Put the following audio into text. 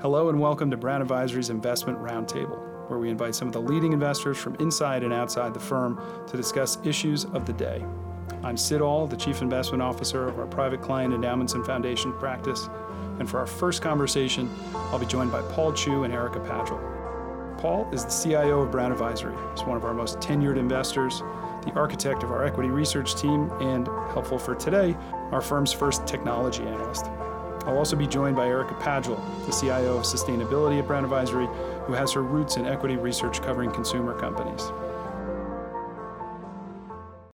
Hello and welcome to Brown Advisory's Investment Roundtable, where we invite some of the leading investors from inside and outside the firm to discuss issues of the day. I'm Sid All, the Chief Investment Officer of our Private Client Endowments and Foundation practice, and for our first conversation, I'll be joined by Paul Chew and Erica Pagel. Paul is the CIO of Brown Advisory. He's one of our most tenured investors, the architect of our equity research team, and helpful for today, our firm's first technology analyst. I'll also be joined by Erica Pagel, the CIO of Sustainability at Brown Advisory, who has her roots in equity research covering consumer companies.